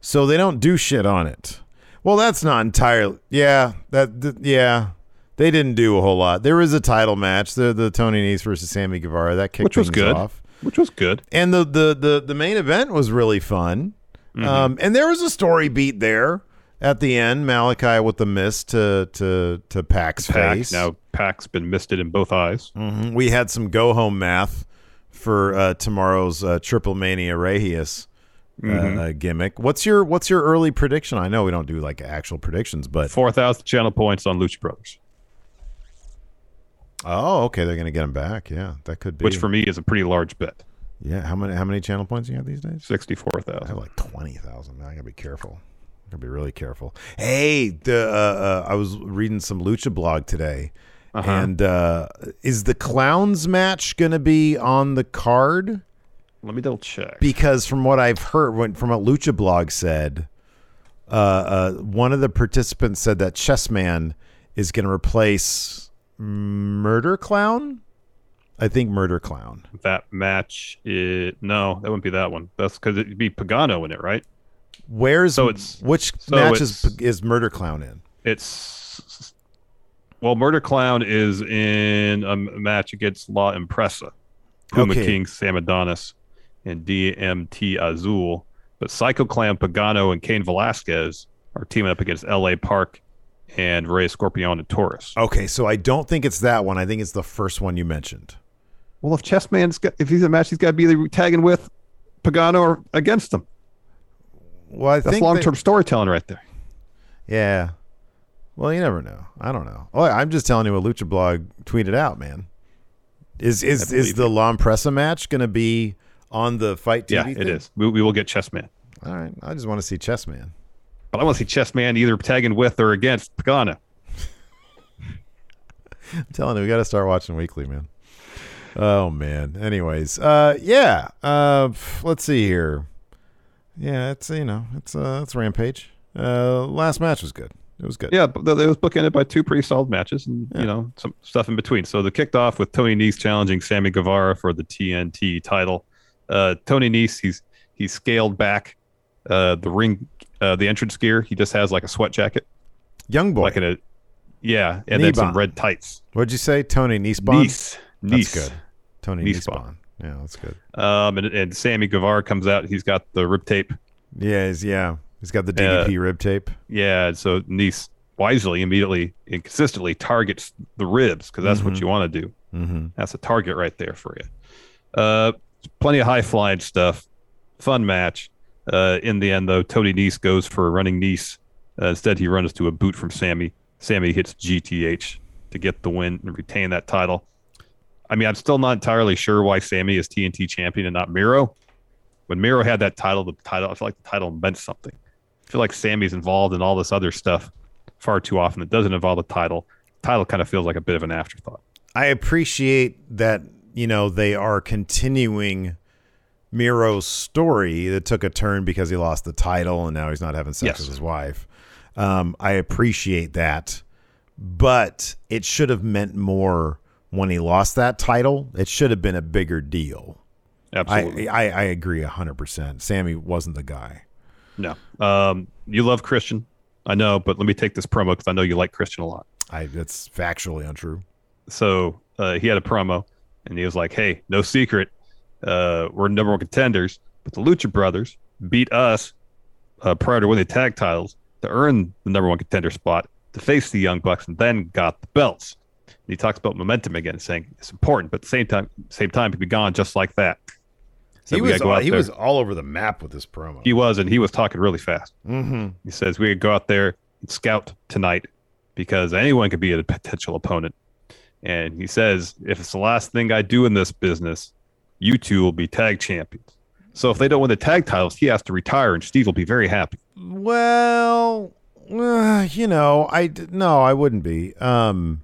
so they don't do shit on it. Well, that's not entirely. Yeah, that th- yeah. They didn't do a whole lot. There was a title match, the the Tony Nese versus Sammy Guevara that kicked Which was good. off. which was good. And the the the, the main event was really fun. Mm-hmm. Um, and there was a story beat there at the end. Malachi with the mist to to to Pac's Pac face. now Pac's been misted in both eyes. Mhm. We had some go home math for uh, tomorrow's uh, Triple Mania Regia uh, Mm-hmm. uh, gimmick. What's your what's your early prediction? I know we don't do like actual predictions, but Four thousand channel points on Lucha Brothers, oh, okay, they're gonna get him back. Yeah, that could be. which for me is a pretty large bet. yeah, how many how many channel points do you have these days? Sixty-four I have thousand. like twenty thousand. I gotta be careful. I gotta be really careful. Hey, the uh, uh, I was reading some lucha blog today, Uh-huh. and uh, is the clowns match gonna be on the card? Let me double check. because from what I've heard, when, from what Lucha Blog said, uh, uh, one of the participants said that Chessman is going to replace Murder Clown. I think Murder Clown. that match, it no, that wouldn't be that one. That's because it'd be Pagano in it, right? Where's So it's- which so match is, it's- is Murder Clown in? It's well, Murder Clown is in a match against La Empresa, Puma Okay. King, Sam Adonis, and DMT Azul. But Psycho Clown, Pagano, and Cain Velasquez are teaming up against L.A. Park and Ray Scorpion and Taurus. Okay, so I don't think it's that one. I think it's the first one you mentioned. Well, if Chessman's got, if he's a match, he's got to be either tagging with Pagano or against him. Well, I That's think long that- term storytelling right there. Yeah. Well, you never know. I don't know. Oh, I'm just telling you what Lucha Blog tweeted out, man. Is is is the La Empresa match going to be on the FITE TV? Yeah, thing? it is. We, we will get Chessman. All right. I just want to see Chessman. But I want to see Chessman either tagging with or against Pagano. I'm telling you, we got to start watching weekly, man. Oh man. Anyways, uh, yeah. Uh, let's see here. Yeah, it's you know, it's uh, it's Rampage. Uh, last match was good. It was good. Yeah, but it was bookended by two pretty solid matches, and you know some stuff in between. So the kicked off with Tony Nese challenging Sammy Guevara for the TNT title. Uh, Tony Nese, he's he's scaled back uh, the ring, uh, the entrance gear. He just has like a sweat jacket, Young boy. like in a yeah, and then some red tights. What'd you say, Tony Niesbaum? Nice, That's Nice. good. Tony Niesbaum. Yeah, that's good. Um, and, and Sammy Guevara comes out. He's got the rib tape. Yeah, he's, yeah. He's got the DDP rib tape. Yeah, so Nice wisely, immediately, and consistently targets the ribs because that's what you want to do. Mm-hmm. That's a target right there for you. Uh, plenty of high flying stuff. Fun match. Uh, in the end, though, Tony Nice goes for a running Nice. Uh, instead, he runs to a boot from Sammy. Sammy hits GTH to get the win and retain that title. I mean, I'm still not entirely sure why Sammy is TNT champion and not Miro. When Miro had that title, the title, I feel like the title meant something. I feel like Sammy's involved in all this other stuff far too often that doesn't involve the title. The title kind of feels like a bit of an afterthought. I appreciate that, you know, they are continuing Miro's story that took a turn because he lost the title and now he's not having sex Yes. with his wife. Um, I appreciate that. But it should have meant more when he lost that title. It should have been a bigger deal. Absolutely. I, I, I agree 100%. Sammy wasn't the guy. No. Um, you love Christian. I know, but let me take this promo because I know you like Christian a lot. I, that's factually untrue. So uh, he had a promo and he was like, hey, no secret. Uh, we're number one contenders, but the Lucha Brothers beat us uh, prior to winning the tag titles to earn the number one contender spot to face the Young Bucks and then got the belts. He talks about momentum again, saying it's important, but at the same time, same time, he'd be gone just like that. So he was go all, he there. was all over the map with this promo. He was, and he was talking really fast. mm-hmm. He says we could go out there and scout tonight because anyone could be a potential opponent. And he says, if it's the last thing I do in this business, you two will be tag champions. So if they don't win the tag titles, he has to retire, and Steve will be very happy. Well, uh, you know, I no, I wouldn't be. Um,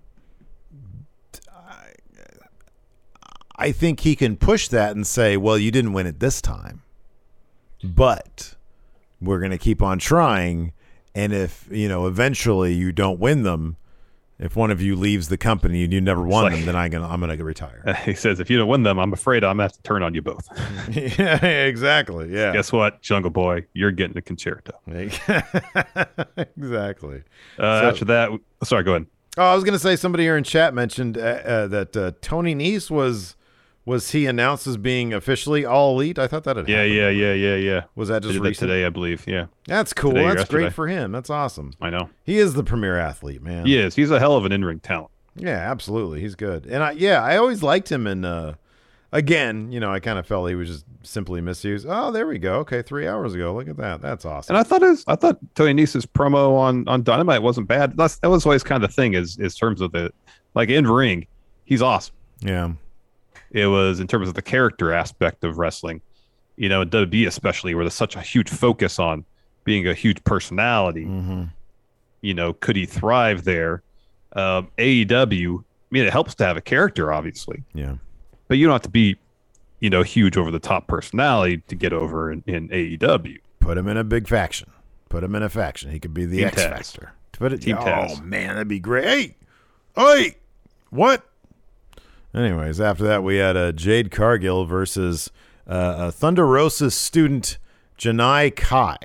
I think he can push that and say, "Well, you didn't win it this time, but we're going to keep on trying." And if you know, eventually you don't win them, if one of you leaves the company and you never won like- them, then I'm gonna I'm gonna retire. [LAUGHS] He says, if you don't win them, I'm afraid I'm going to have to turn on you both. [LAUGHS] yeah, exactly. Yeah. Guess what, Jungle Boy? You're getting a Con-Chair-To. [LAUGHS] exactly. Uh, So- after that, sorry, go ahead. Oh, I was going to say somebody here in chat mentioned uh, uh, that uh, Tony Nese was was he announced as being officially all elite. I thought that had Yeah, happened. yeah, yeah, yeah, yeah. Was that just that recent? today, I believe. Yeah, That's cool. Today That's great for him. That's awesome. I know. He is the premier athlete, man. He is. He's a hell of an in-ring talent. Yeah, absolutely. He's good. And I yeah, I always liked him and uh again, you know, I kind of felt he was just simply misused. Oh, there we go. Okay, 3 hours ago. Look at that. That's awesome. And I thought his, I thought Tony Nese's promo on on Dynamite wasn't bad. That's, that was always kind of the thing is is terms of the like in ring, he's awesome. yeah. It was in terms of the character aspect of wrestling, you know, in WWE especially, where there's such a huge focus on being a huge personality. Mm-hmm. You know, could he thrive there? Um, AEW, I mean, it helps to have a character, obviously, Yeah. but you don't have to be, you know, huge over the top personality to get over in, in AEW. Put him in a big faction. Put him in a faction. He could be the Team X Taz. factor. Put it Team Oh Taz. man, that'd be great. Hey. Hey. What? Anyways, after that we had uh, Jade Cargill versus uh, uh, Thunder Rosa's student Janai Kai,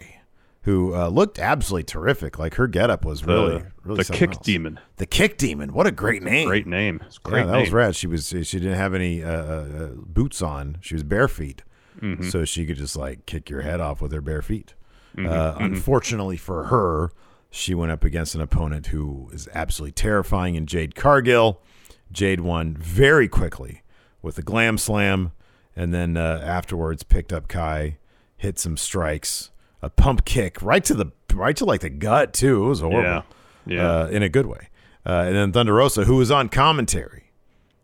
who uh, looked absolutely terrific. Like her getup was The, really, really the kick else. demon. The kick demon. What a great name. Great name. It's great yeah, that name. was rad. She was she didn't have any uh, uh, uh, boots on. She was bare feet, Mm-hmm. so she could just like kick your head off with her bare feet. Mm-hmm. Uh, Unfortunately for her, she went up against an opponent who is absolutely terrifying in Jade Cargill. Jade won very quickly with a glam slam, and then uh, afterwards picked up Kai, hit some strikes, a pump kick right to the right to like the gut too. It was horrible Yeah. Yeah. uh, in a good way. Uh, and then Thunder Rosa, who was on commentary,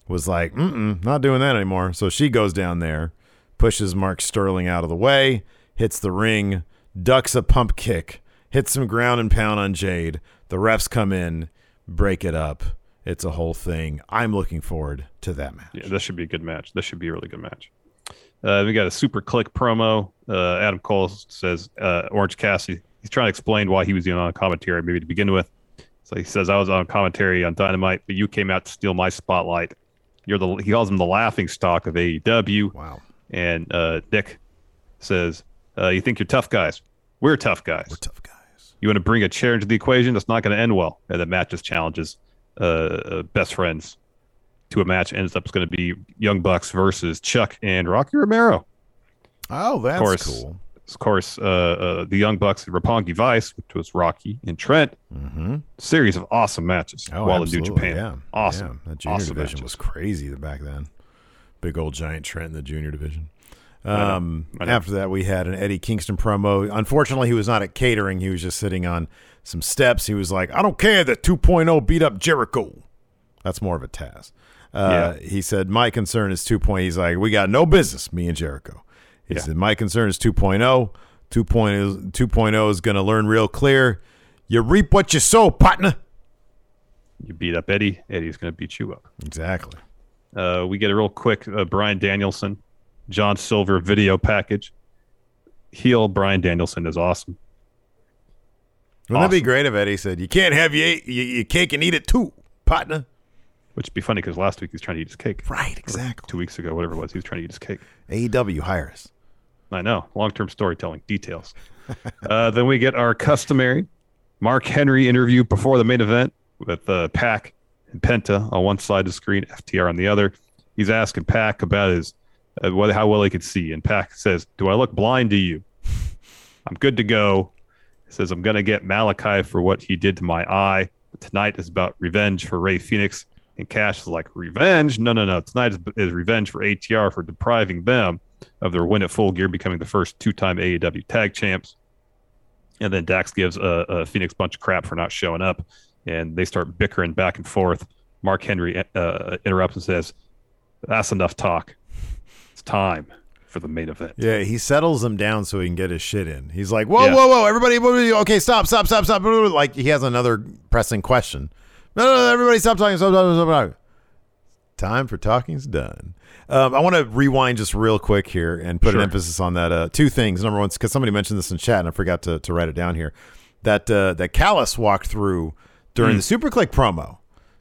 was like, Mm-mm, not doing that anymore. So she goes down there, pushes Mark Sterling out of the way, hits the ring, ducks a pump kick, hits some ground and pound on Jade. The refs come in, break it up. It's a whole thing. I'm looking forward to that match. Yeah, this should be a good match. This should be a really good match. Uh, we got a SuperKliq promo. Uh, Adam Cole says uh, Orange Cassidy. He's trying to explain why he was even on commentary, maybe to begin with. So he says I was on commentary on Dynamite, but you came out to steal my spotlight. You're the he calls him the laughing stock of AEW. Wow. And uh, Nick says, uh, "You think you're tough guys? We're tough guys. We're tough guys. You want to bring a chair into the equation? That's not going to end well." And the match just challenges uh, uh, best friends to a match. Ends up going to be Young Bucks versus Chuck and Rocky Romero. Oh, that's course. cool. Of course, uh, uh, the Young Bucks, Roppongi Vice, which was Rocky and Trent. Mm-hmm. Series of awesome matches Oh, while absolutely. in New Japan. Yeah. Awesome. Yeah. That junior awesome division matches. was crazy back then. Big old giant Trent in the junior division. Um, I know. after that, we had an Eddie Kingston promo. Unfortunately, he was not at catering. He was just sitting on some steps. He was like, I don't care that 2.0 beat up Jericho. That's more of a Taz. Uh, He said, My concern is 2.0. He's like, We got no business, me and Jericho. He Yeah. said, My concern is 2.0. 2.0 2.0 is going to learn real clear. You reap what you sow, partner. You beat up Eddie. Eddie's going to beat you up. Exactly. Uh, we get a real quick uh, Bryan Danielson, John Silver video package. Heel Bryan Danielson is awesome. Wouldn't that be great if Eddie said, "You can't have your, your, your cake and eat it too, partner"? Which would be funny because last week he was trying to eat his cake. Right, Or exactly. Two weeks ago, whatever it was, he was trying to eat his cake. AEW hire us. I know. Long term storytelling details. [LAUGHS] uh, then we get our customary Mark Henry interview before the main event with uh, Pac and Penta on one side of the screen, FTR on the other. He's asking Pac about his uh, whether how well he could see, and Pac says, "Do I look blind to you? I'm good to go." He says, "I'm gonna get Malachi for what he did to my eye. But tonight is about revenge for Rey Fenix." And Cash is like, "Revenge? No, no, no. Tonight is, is revenge for FTR for depriving them." of their win at Full Gear, becoming the first two-time AEW Tag Champs. And then Dax gives a, a Phoenix bunch of crap for not showing up, and they start bickering back and forth. Mark Henry uh, interrupts and says, "That's enough talk. Time for the main event." Yeah, he settles them down so he can get his shit in. He's like, "Whoa, Yeah. whoa, whoa, everybody, okay, stop, stop, stop, stop." Like he has another pressing question. No, no, no everybody, stop talking. Stop, stop, stop, stop. Time for talking's done. Um, I want to rewind just real quick here and put Sure. an emphasis on that. Uh, two things. Number one, because somebody mentioned this in chat and I forgot to, to write it down here. That uh, that Callis walked through during Hmm. the SuperKliq promo.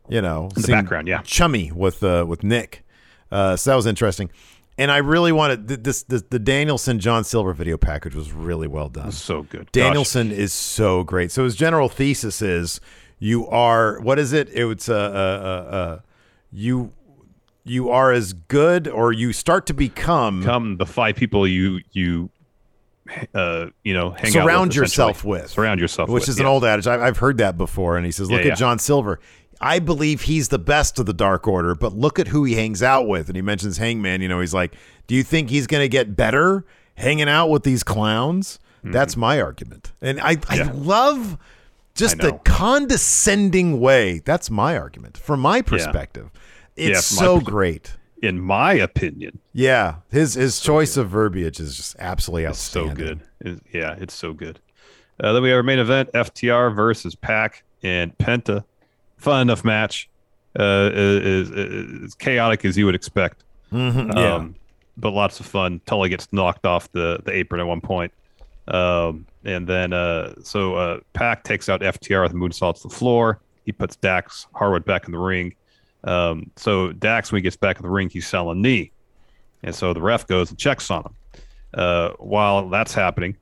you know, In the background, yeah. chummy with uh, with Nick. Uh, so that was interesting. And I really wanted this, this the Danielson John Silver video package was really well done. So good. Gosh. Danielson is so great. So his general thesis is you are what is it? It's uh, uh, uh, uh, you you are as good or you start to become Come the five people you you uh you know hang out surround with, yourself with surround yourself which with, is an old adage I've, I've heard that before and he says Yeah, look yeah. at john silver i believe he's the best of the dark order but look at who he hangs out with. And he mentions hangman you know he's like do you think he's going to get better hanging out with these clowns? That's my argument. And i, I Mm-hmm. Love just I the condescending way. That's my argument from my perspective. It's from my so great. in my opinion. Yeah. His his choice of verbiage is just absolutely it's so outstanding. good. It- yeah it's so good. Uh, then we have our main event ftr versus pac and penta fun enough match uh is, is, chaotic as you would expect Mhm, yeah. Um, but lots of fun. Tully gets knocked off the, the apron at one point. Um, and then uh, so uh, Pac takes out FTR with moonsaults to the floor. He puts Dax Harwood back in the ring. Um, so Dax, when he gets back in the ring, he's selling knee. And so the ref goes and checks on him. Uh, while that's happening,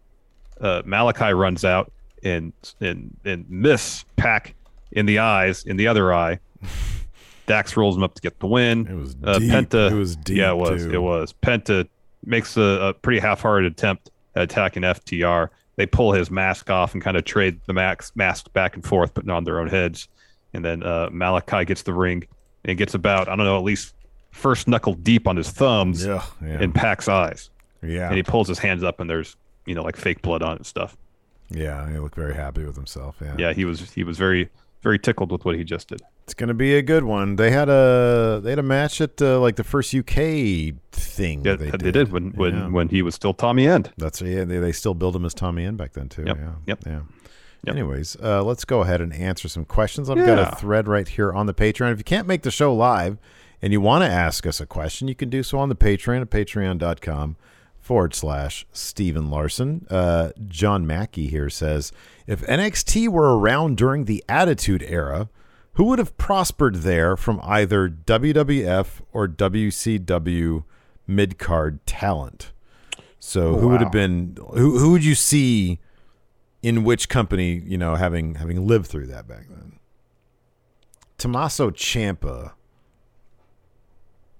uh, Malachi runs out and and and miss Pac in the eyes, in the other eye. [LAUGHS] Dax rolls him up to get the win. It was uh, deep. Penta. It was deep, Yeah, it was. too. It was. Penta makes a, a pretty half-hearted attempt at attacking FTR. They pull his mask off and kind of trade the mask mask back and forth, putting on their own heads. And then uh, Malachi gets the ring and gets about I don't know at least first knuckle deep on his thumbs yeah, yeah. in Pac's eyes, yeah and he pulls his hands up and there's you know like fake blood on it and stuff. Yeah, he looked very happy with himself. Yeah. Yeah, he was he was very very tickled with what he just did. It's gonna be a good one. They had a they had a match at uh, like the first UK thing. Yeah, they, they, did. when when Yeah. when he was still Tommy End. That's yeah. They, they still build him as Tommy End back then too. Yep, Yeah. yep, Yeah. yep. Anyways, uh, let's go ahead and answer some questions. I've got a thread right here on the Patreon. If you can't make the show live and you want to ask us a question, you can do so on the Patreon at patreon.com forward slash Steve and Larson. Uh, John Mackey here says If NXT were around during the Attitude Era, who would have prospered there from either WWF or WCW mid card talent? So who would have been who who would you see in which company, you know, having having lived through that back then? Tommaso Ciampa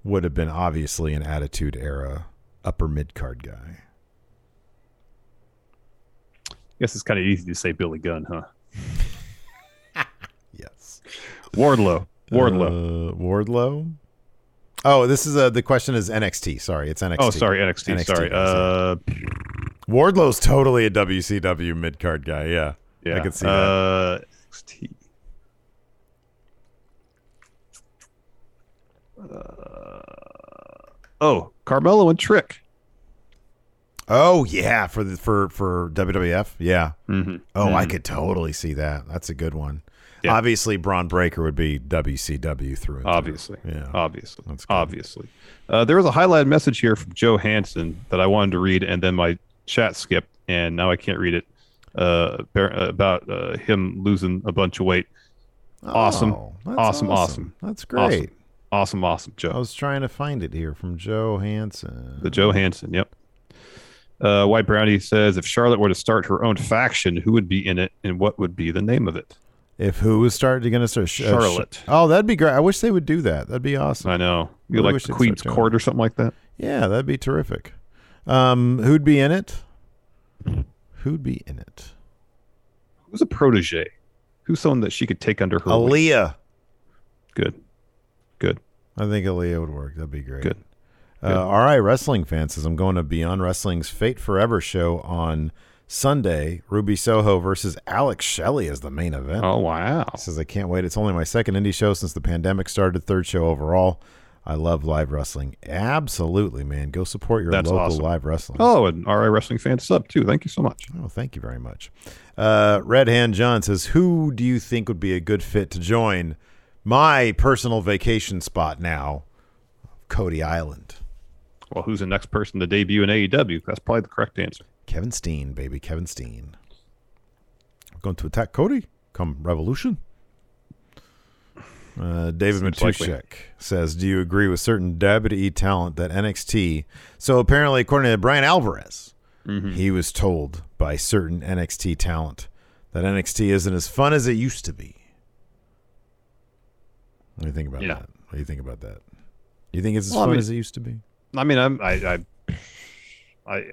would have been obviously an attitude era upper mid card guy. guess it's kind of easy to say Billy Gunn, huh? [LAUGHS] Yes. Wardlow. Wardlow. Uh, Wardlow. Oh, this is a the question is NXT. Sorry, it's NXT. oh, sorry, NXT. NXT, sorry. Uh, Wardlow's totally a WCW mid card guy. Yeah, yeah. I can see that. uh, NXT. Uh, oh, Carmelo and Trick. Oh yeah, for the for for WWF. Yeah. Mm-hmm. Oh, I could totally see that. That's a good one. Yeah. Obviously, Bron Breakker would be WCW through and through. Obviously. Yeah. Obviously. That's good. Obviously. Uh, there was a highlighted message here from Joe Hansen that I wanted to read, and then my chat skipped, and now I can't read it. Uh, about uh, him losing a bunch of weight. Awesome. Oh, that's Awesome, awesome. That's great. Awesome, awesome, awesome, Joe. I was trying to find it here from Joe Hansen. The Joe Hansen, yep. Uh, White Brownie says if Charlotte were to start her own faction, who would be in it, and what would be the name of it? If who was starting going to start? Sh- uh, Sh- Charlotte. oh, that'd be great. I wish they would do that. That'd be awesome. I know. You Really like the Queen's Court or something like that? Yeah, that'd be terrific. Um, who'd be in it? Who'd be in it? Who's a protege? Who's someone that she could take under her wing? Aliyah. Good. Good. I think Aliyah would work. That'd be great. Good. Uh, all right, wrestling fans, says I'm going to Beyond Wrestling's Fate Forever show on Sunday. Ruby Soho versus Alex Shelley is the main event. Oh wow. He says I can't wait. It's only my second indie show since the pandemic started. Third show overall. I love live wrestling. Absolutely, man. Go support your That's local awesome. live wrestling. Oh, and RI Wrestling fan sub too. Thank you so much. Oh, thank you very much. Uh, Red Hand John says, "Who do you think would be a good fit to join my personal vacation spot now, Cody Island? Well, who's the next person to debut in AEW? That's probably the correct answer. Kevin Steen, baby, Kevin Steen. Going to attack Cody come Revolution. Uh, David Seems likely. Says, "Do you agree with certain WWE talent that NXT?" So apparently, according to Bryan Alvarez, Mm-hmm. he was told by certain NXT talent that NXT isn't as fun as it used to be. What do you think about Yeah. that? What do you think about that? Do You think it's as Well, I fun mean- as it used to be? I mean, I'm, I, I, I,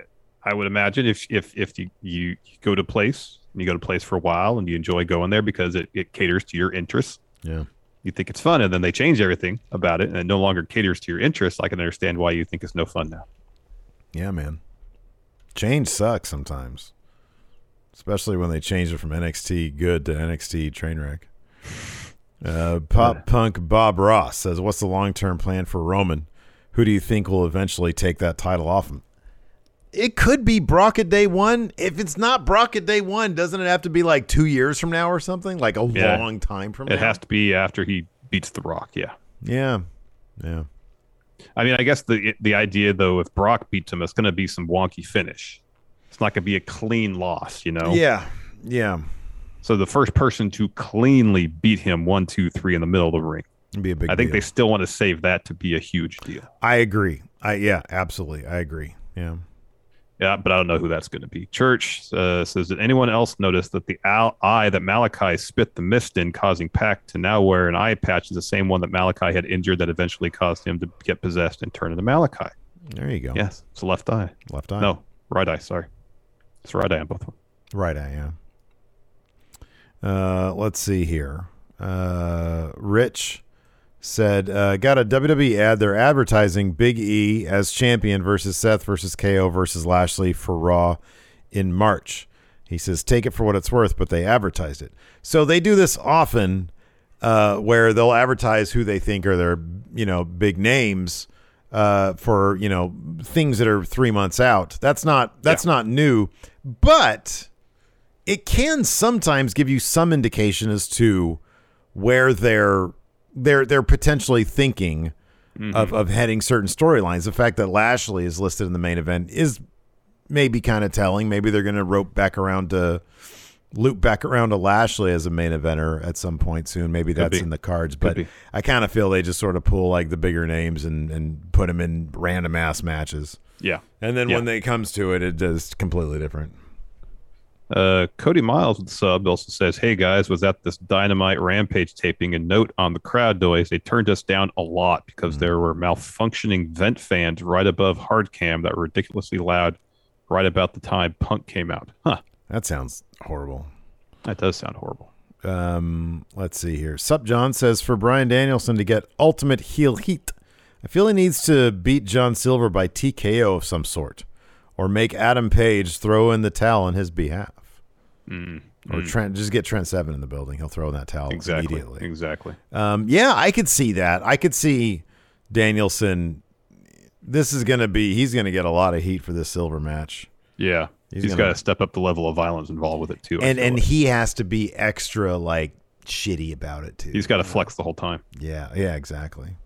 I would imagine if if if you, you go to a place and you go to place for a while and you enjoy going there because it, it caters to your interests, Yeah. you think it's fun, and then they change everything about it and it no longer caters to your interests. I can understand why you think it's no fun now. Yeah, man. Change sucks sometimes, especially when they change it from NXT good to NXT train wreck. Uh, Pop Punk Bob Ross says, "What's the long term plan for Roman? Who do you think will eventually take that title off him?" It could be Brock at day one. If it's not Brock at day one, doesn't it have to be like two years from now or something? Like a Yeah. long time from It now? has to be after he beats The Rock. Yeah. Yeah, yeah. I mean, I guess the the idea though, if Brock beats him, it's going to be some wonky finish. It's not going to be a clean loss, you know. Yeah, yeah. So the first person to cleanly beat him one, two, three in the middle of the ring. It'd be a big. I think deal. they still want to save that to be a huge deal. I agree. I yeah, absolutely. I agree. Yeah. Yeah, but I don't know who that's going to be. Church uh, says, did anyone else notice that the al- eye that Malachi spit the mist in, causing Pac to now wear an eye patch, is the same one that Malachi had injured that eventually caused him to get possessed and turn into Malachi? There you go. Yes, it's left eye. Left eye. No, right eye. Sorry, it's right eye on both of them. Right eye, yeah. Uh, let's see here. Uh, Rich said, uh, got a WWE ad. They're advertising Big E as champion versus Seth versus KO versus Lashley for Raw in March. He says, take it for what it's worth, but they advertised it. So they do this often uh, where they'll advertise who they think are their, you know, big names uh, for, you know, things that are three months out. That's not, that's not new, but it can sometimes give you some indication as to where they're they're they're potentially thinking of, mm-hmm. of heading certain storylines. The fact that Lashley is listed in the main event is maybe kind of telling. Maybe they're going to rope back around to loop back around to Lashley as a main eventer at some point soon. Maybe that's be. in the cards, but be. I kind of feel they just sort of pull like the bigger names and and put them in random ass matches. Yeah. And then Yeah. when it comes to it, it does completely different. Uh, Cody Miles with the sub also says, "Hey guys, was at this Dynamite Rampage taping. A note on the crowd noise. They turned us down a lot because there were malfunctioning vent fans right above hard cam that were ridiculously loud. Right about the time Punk came out. Huh? That sounds horrible. That does sound horrible. Um, let's see here. Sup John says for Bryan Danielson to get ultimate heel heat, I feel he needs to beat John Silver by TKO of some sort, or make Adam Page throw in the towel on his behalf, or Trent just get Trent Seven in the building. He'll throw in that towel Exactly. immediately. Exactly. Um, yeah, I could see that. I could see Danielson. This is going to be. He's going to get a lot of heat for this Silver match. Yeah. He's he's got to step up the level of violence involved with it too. I and and like. he has to be extra like shitty about it too. he's got to flex the whole time. Yeah, yeah, exactly.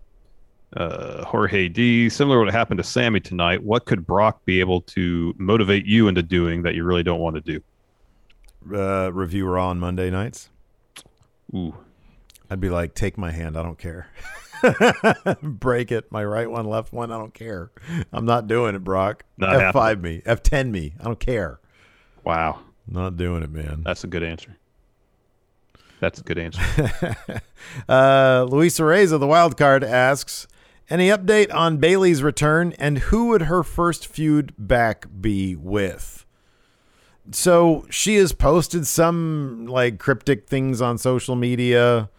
uh, Jorge D. Similar to what happened to Sami tonight, what could Brock be able to motivate you into doing that you really don't want to do? Uh, review Raw on Monday nights. Ooh, I'd be like, take my hand. I don't care. [LAUGHS] Break it. My right one, left one. I don't care. I'm not doing it, Brock. F five me. F ten me. I don't care. wow, Not doing it, man. that's a good answer. That's a good answer. [LAUGHS] Uh, Luisa Reza, the wild card, asks, any update on Bayley's return and who would her first feud back be with? So she has posted some like cryptic things on social media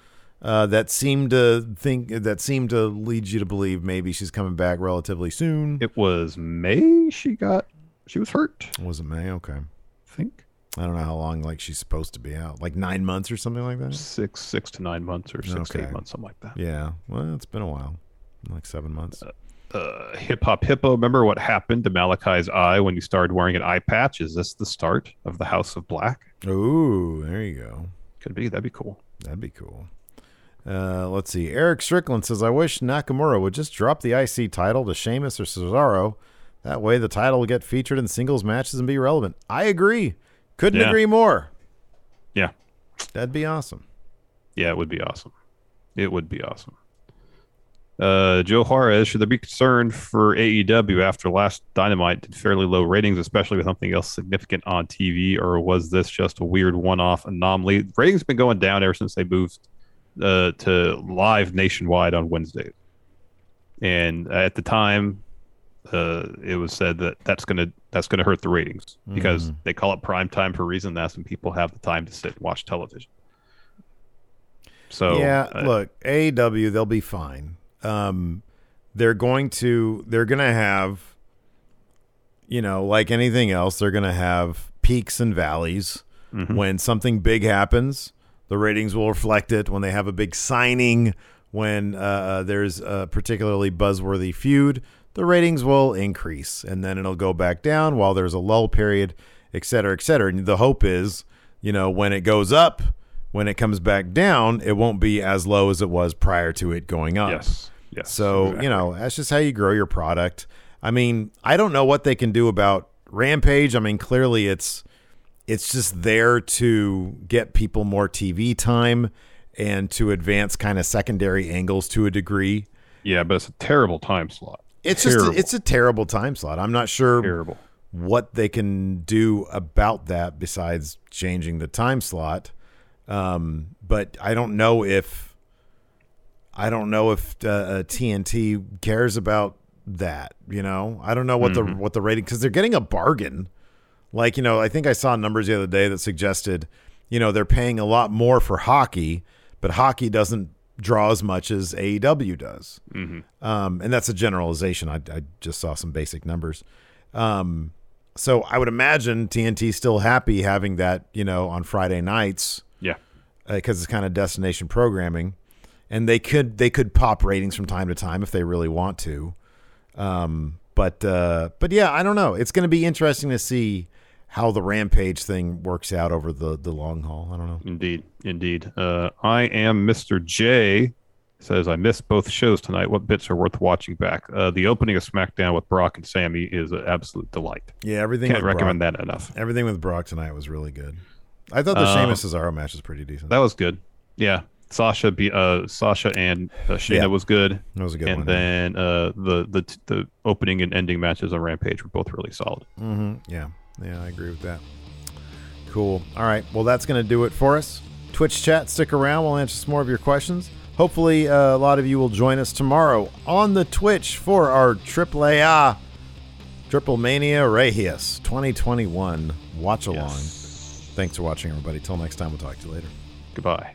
uh, that seem to think that seem to lead you to believe maybe she's coming back relatively soon. it was May she got, she was hurt, Was it May? Okay. I think. I don't know how long like she's supposed to be out. Like nine months or something like that. Six, six to nine months or six to eight months, something like that. Yeah. Well, it's been a while. Like seven months. Uh, Hip Hop Hippo, remember what happened to Malachi's eye when you started wearing an eye patch? Is this the start of the House of Black? Ooh, there you go. Could be. That'd be cool. That'd be cool. Uh, let's see. Eric Strickland says, I wish Nakamura would just drop the IC title to Sheamus or Cesaro. That way the title will get featured in singles matches and be relevant. I agree. Couldn't Yeah. agree more. Yeah. That'd be awesome. Yeah, it would be awesome. It would be awesome. Uh, Joe Juarez, should there be concern for AEW after last Dynamite did fairly low ratings, especially with something else significant on TV, or was this just a weird one-off anomaly? Ratings have been going down ever since they moved uh, to live nationwide on Wednesday, and at the time, uh, it was said that that's gonna that's gonna hurt the ratings because Mhm. they call it prime time for a reason. That's when people have the time to sit and watch television. So yeah, uh, look, AEW, they'll be fine. Um, they're going to they're going to have, you know, like anything else, they're going to have peaks and valleys. Mhm. When something big happens, the ratings will reflect it. When they have a big signing, when uh, there's a particularly buzzworthy feud, the ratings will increase, and then it'll go back down while there's a lull period, et cetera, et cetera. And the hope is, you know, when it goes up, when it comes back down, it won't be as low as it was prior to it going up. Yes. Yes. So, exactly. you know, that's just how you grow your product. I mean, I don't know what they can do about Rampage. I mean, clearly it's it's just there to get people more TV time and to advance kind of secondary angles to a degree. Yeah, but it's a terrible time slot. It's Terrible. just it's a terrible time slot. I'm not sure Terrible. what they can do about that besides changing the time slot. Um, but I don't know if I don't know if uh, uh, TNT cares about that. You know, I don't know what the what the rating because they're getting a bargain. Like you know, I think I saw numbers the other day that suggested, you know, they're paying a lot more for hockey, but hockey doesn't draw as much as AEW does. Um, and that's a generalization. I, I just saw some basic numbers. Um, so I would imagine TNT still happy having that, you know, on Friday nights Yeah. because it's kind of destination programming, and they could they could pop ratings from time to time if they really want to. Um, but uh, but yeah, I don't know. It's going to be interesting to see how the Rampage thing works out over the the long haul. I don't know. Indeed, indeed. Uh, I am Mr. J. Says I missed both shows tonight. What bits are worth watching back? Uh, the opening of SmackDown with Brock and Sami is an absolute delight. Yeah, everything. Can't recommend Brock, that enough. Everything with Brock tonight was really good. I thought the Uh, Sheamus Cesaro match was pretty decent. That was good. Yeah, Sasha, be, uh, Sasha and uh, Shayna Yeah. was good. That was a good and one. then uh, the the the opening and ending matches on Rampage were both really solid. hmm Yeah, yeah, I agree with that. Cool. All right. Well, that's going to do it for us. Twitch chat, stick around. We'll answer some more of your questions. Hopefully, uh, a lot of you will join us tomorrow on the Twitch for our Triple A Triple Mania Regia 2021 watch along. Thanks for watching, everybody. Till next time, we'll talk to you later. Goodbye.